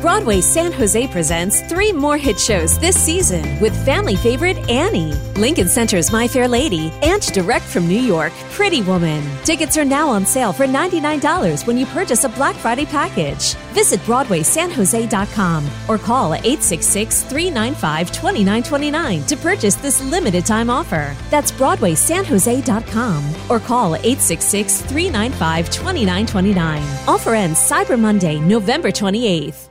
Broadway San Jose presents three more hit shows this season with family favorite Annie, Lincoln Center's My Fair Lady, and direct from New York, Pretty Woman. Tickets are now on sale for $99 when you purchase a Black Friday package. Visit BroadwaySanJose.com or call 866 395 2929 to purchase this limited time offer. That's BroadwaySanJose.com or call 866 395 2929. Offer ends Cyber Monday, November 28th.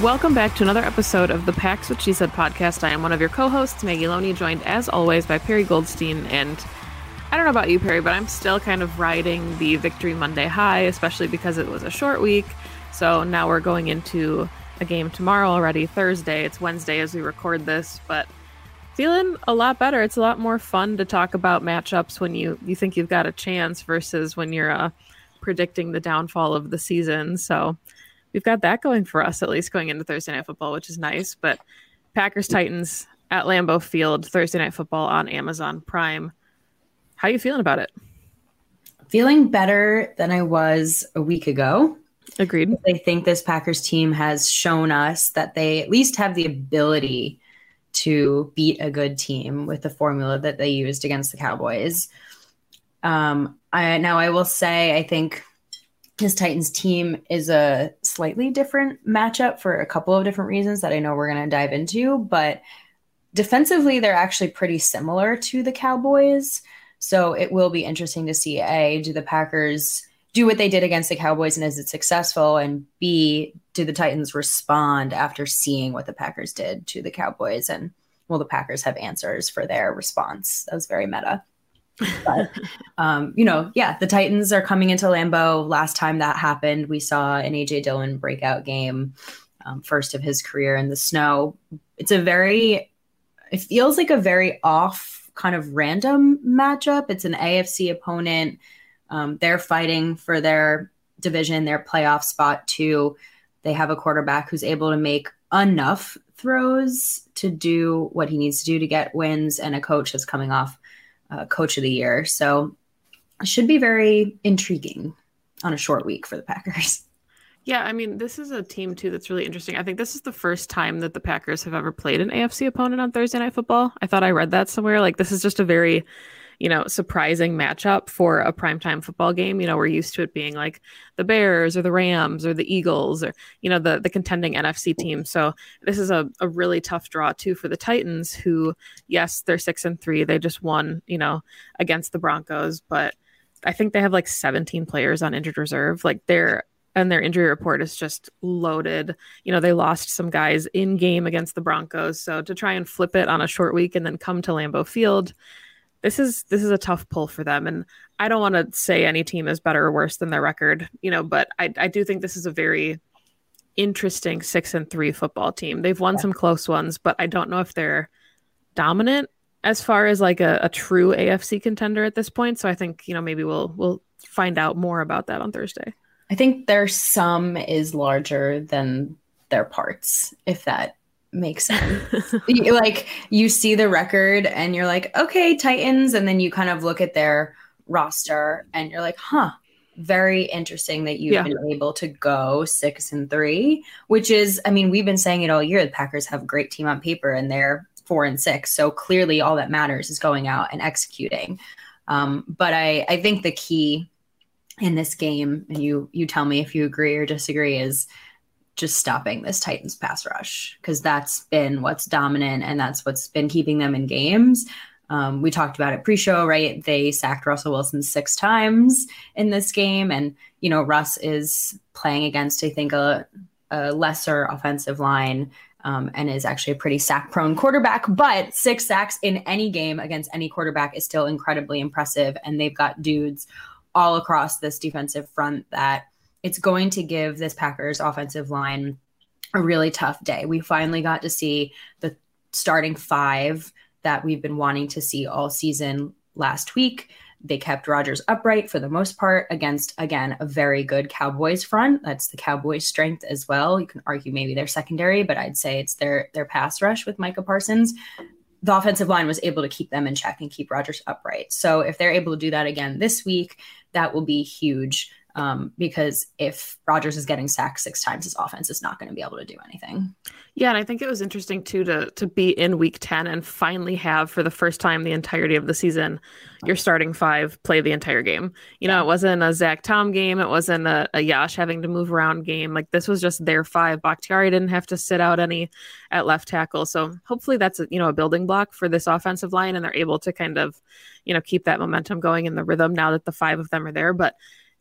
Welcome back to another episode of the Pack's What She Said podcast. I am one of your co-hosts, Maggie Loney, joined as always by Perri Goldstein. And I don't know about you, Perri, but I'm still kind of riding the Victory Monday high, especially because it was a short week. So now we're going into a game tomorrow already, Thursday. It's Wednesday as we record this, but feeling a lot better. It's a lot more fun to talk about matchups when you you think you've got a chance versus when you're uh, predicting the downfall of the season. So we've got that going for us at least going into Thursday night football, which is nice. But Packers Titans at Lambeau Field Thursday night football on Amazon Prime. How are you feeling about it? Feeling better than I was a week ago. Agreed. I think this Packers team has shown us that they at least have the ability to beat a good team with the formula that they used against the Cowboys. Um, I now I will say I think his Titans team is a slightly different matchup for a couple of different reasons that I know we're going to dive into, but defensively they're actually pretty similar to the Cowboys. So it will be interesting to see A, do the Packers do what they did against the Cowboys and is it successful? And B, do the Titans respond after seeing what the Packers did to the Cowboys? And will the Packers have answers for their response? That was very meta but um, you know, yeah, the Titans are coming into Lambeau. Last time that happened, we saw an AJ Dillon breakout game, um, first of his career in the snow. It's a very, it feels like a very off kind of random matchup. It's an AFC opponent. Um, they're fighting for their division, their playoff spot too. They have a quarterback who's able to make enough throws to do what he needs to do to get wins, and a coach that's coming off uh, coach of the year. So should be very intriguing on a short week for the Packers. Yeah, I mean, this is a team too that's really interesting. I think this is the first time that the Packers have ever played an AFC opponent on Thursday Night Football. I thought I read that somewhere. Like, this is just a very you know, surprising matchup for a primetime football game. You know, we're used to it being like the Bears or the Rams or the Eagles or, you know, the the contending NFC team. So this is a, a really tough draw too for the Titans, who, yes, they're six and three. They just won, you know, against the Broncos, but I think they have like 17 players on injured reserve. Like they're and their injury report is just loaded. You know, they lost some guys in game against the Broncos. So to try and flip it on a short week and then come to Lambeau Field, this is this is a tough pull for them and i don't want to say any team is better or worse than their record you know but i, I do think this is a very interesting six and three football team they've won yeah. some close ones but i don't know if they're dominant as far as like a, a true afc contender at this point so i think you know maybe we'll we'll find out more about that on thursday i think their sum is larger than their parts if that makes sense. like you see the record and you're like, okay, Titans. And then you kind of look at their roster and you're like, huh, very interesting that you've yeah. been able to go six and three, which is, I mean, we've been saying it all year. The Packers have a great team on paper and they're four and six. So clearly all that matters is going out and executing. Um, but I, I think the key in this game, and you you tell me if you agree or disagree, is just stopping this Titans pass rush because that's been what's dominant and that's what's been keeping them in games. Um, we talked about it pre-show, right? They sacked Russell Wilson six times in this game, and you know Russ is playing against, I think, a, a lesser offensive line um, and is actually a pretty sack-prone quarterback. But six sacks in any game against any quarterback is still incredibly impressive, and they've got dudes all across this defensive front that it's going to give this Packers offensive line a really tough day. We finally got to see the starting five that we've been wanting to see all season last week. They kept Rodgers upright for the most part against, again, a very good Cowboys front. That's the Cowboys' strength as well. You can argue maybe their secondary, but I'd say it's their their pass rush with Micah Parsons. The offensive line was able to keep them in check and keep Rodgers upright. So if they're able to do that again this week, that will be huge um, because if Rodgers is getting sacked six times, his offense is not going to be able to do anything. Yeah, and I think it was interesting too to to be in Week Ten and finally have for the first time the entirety of the season your starting five play the entire game. You know, it wasn't a Zach Tom game, it wasn't a, a Yosh having to move around game. Like this was just their five. Bakhtiari didn't have to sit out any at left tackle, so hopefully that's a, you know a building block for this offensive line, and they're able to kind of you know keep that momentum going in the rhythm now that the five of them are there. But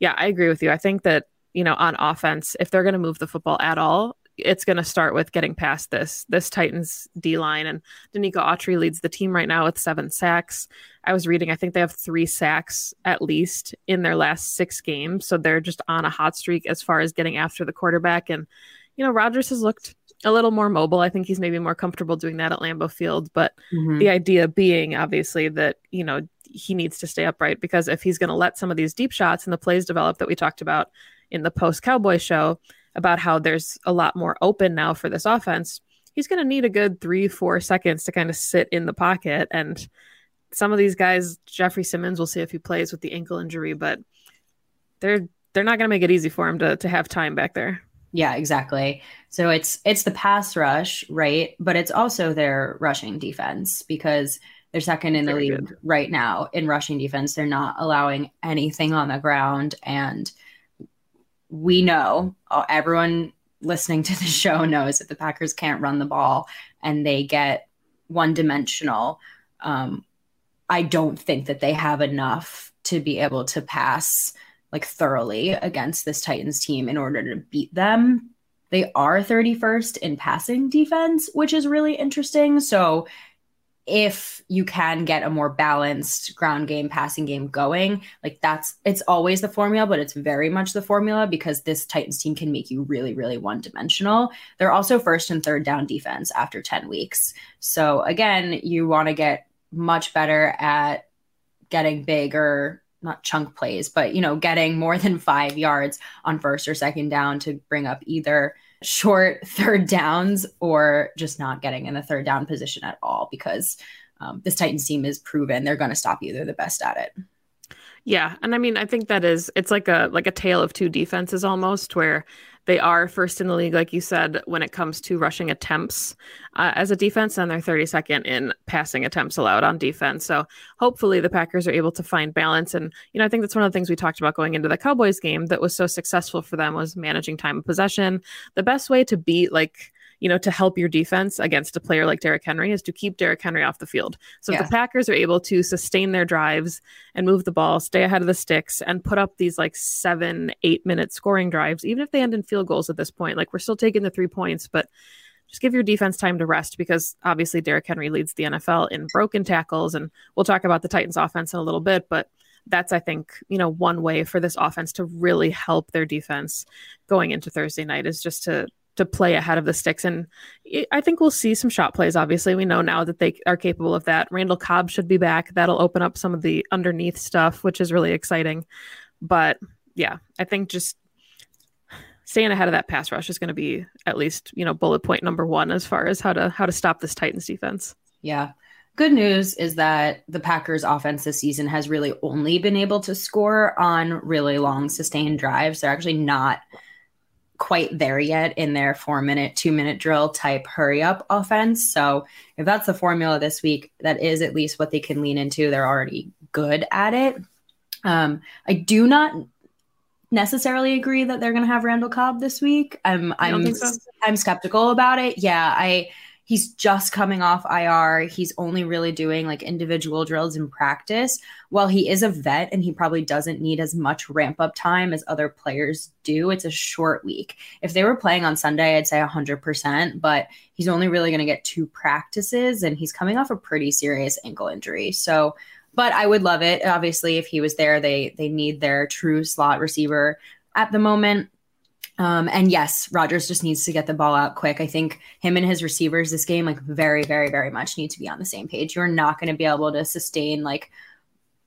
yeah, I agree with you. I think that, you know, on offense, if they're going to move the football at all, it's going to start with getting past this this Titans D line and Denico Autry leads the team right now with seven sacks. I was reading, I think they have three sacks at least in their last six games, so they're just on a hot streak as far as getting after the quarterback. And you know, Rodgers has looked a little more mobile. I think he's maybe more comfortable doing that at Lambeau Field, but mm-hmm. the idea being obviously that you know he needs to stay upright because if he's going to let some of these deep shots and the plays develop that we talked about in the post Cowboy show about how there's a lot more open now for this offense, he's going to need a good three, four seconds to kind of sit in the pocket. And some of these guys, Jeffrey Simmons, we'll see if he plays with the ankle injury, but they're they're not going to make it easy for him to to have time back there. Yeah, exactly. So it's it's the pass rush, right? But it's also their rushing defense because they're second in the Very league good. right now in rushing defense. They're not allowing anything on the ground. And we know, uh, everyone listening to the show knows that the Packers can't run the ball and they get one dimensional. Um, I don't think that they have enough to be able to pass like thoroughly against this Titans team in order to beat them. They are 31st in passing defense, which is really interesting. So if you can get a more balanced ground game passing game going like that's it's always the formula but it's very much the formula because this titans team can make you really really one dimensional they're also first and third down defense after 10 weeks. So again you want to get much better at getting bigger not chunk plays but you know getting more than five yards on first or second down to bring up either short third downs or just not getting in the third down position at all because um, this Titans team is proven they're going to stop you. They're the best at it. Yeah, and I mean, I think that is it's like a like a tale of two defenses almost, where they are first in the league, like you said, when it comes to rushing attempts uh, as a defense, and they're 32nd in passing attempts allowed on defense. So hopefully the Packers are able to find balance. And you know, I think that's one of the things we talked about going into the Cowboys game that was so successful for them was managing time of possession. The best way to beat like you know, to help your defense against a player like Derrick Henry is to keep Derrick Henry off the field. So yeah. if the Packers are able to sustain their drives and move the ball, stay ahead of the sticks, and put up these like seven, eight minute scoring drives, even if they end in field goals at this point, like we're still taking the three points, but just give your defense time to rest because obviously Derrick Henry leads the NFL in broken tackles. And we'll talk about the Titans offense in a little bit, but that's I think you know one way for this offense to really help their defense going into Thursday night is just to to play ahead of the sticks. And I think we'll see some shot plays. Obviously, we know now that they are capable of that. Randall Cobb should be back. That'll open up some of the underneath stuff, which is really exciting. But yeah, I think just staying ahead of that pass rush is going to be at least you know bullet point number one as far as how to how to stop this Titans defense. Yeah. Good news is that the Packers offense this season has really only been able to score on really long sustained drives. They're actually not quite there yet in their four minute, two minute drill type hurry up offense. So if that's the formula this week, that is at least what they can lean into. They're already good at it. Um, I do not necessarily agree that they're going to have Randall Cobb this week. I'm I'm so? I'm skeptical about it. Yeah, I he's just coming off IR. He's only really doing like individual drills in practice. While he is a vet and he probably doesn't need as much ramp up time as other players do, it's a short week. If they were playing on Sunday, I'd say 100%, but he's only really going to get two practices and he's coming off a pretty serious ankle injury. So but I would love it. Obviously, if he was there, they they need their true slot receiver at the moment. Um, and yes, Rodgers just needs to get the ball out quick. I think him and his receivers this game, like very, very, very much need to be on the same page. You're not going to be able to sustain like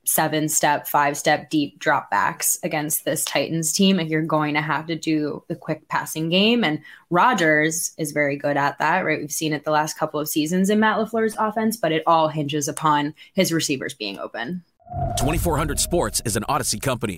seven step, five step deep drop backs against this Titans team if you're going to have to do the quick passing game. And Rodgers is very good at that, right? We've seen it the last couple of seasons in Matt LaFleur's offense, but it all hinges upon his receivers being open. 2400 Sports is an Audacy company.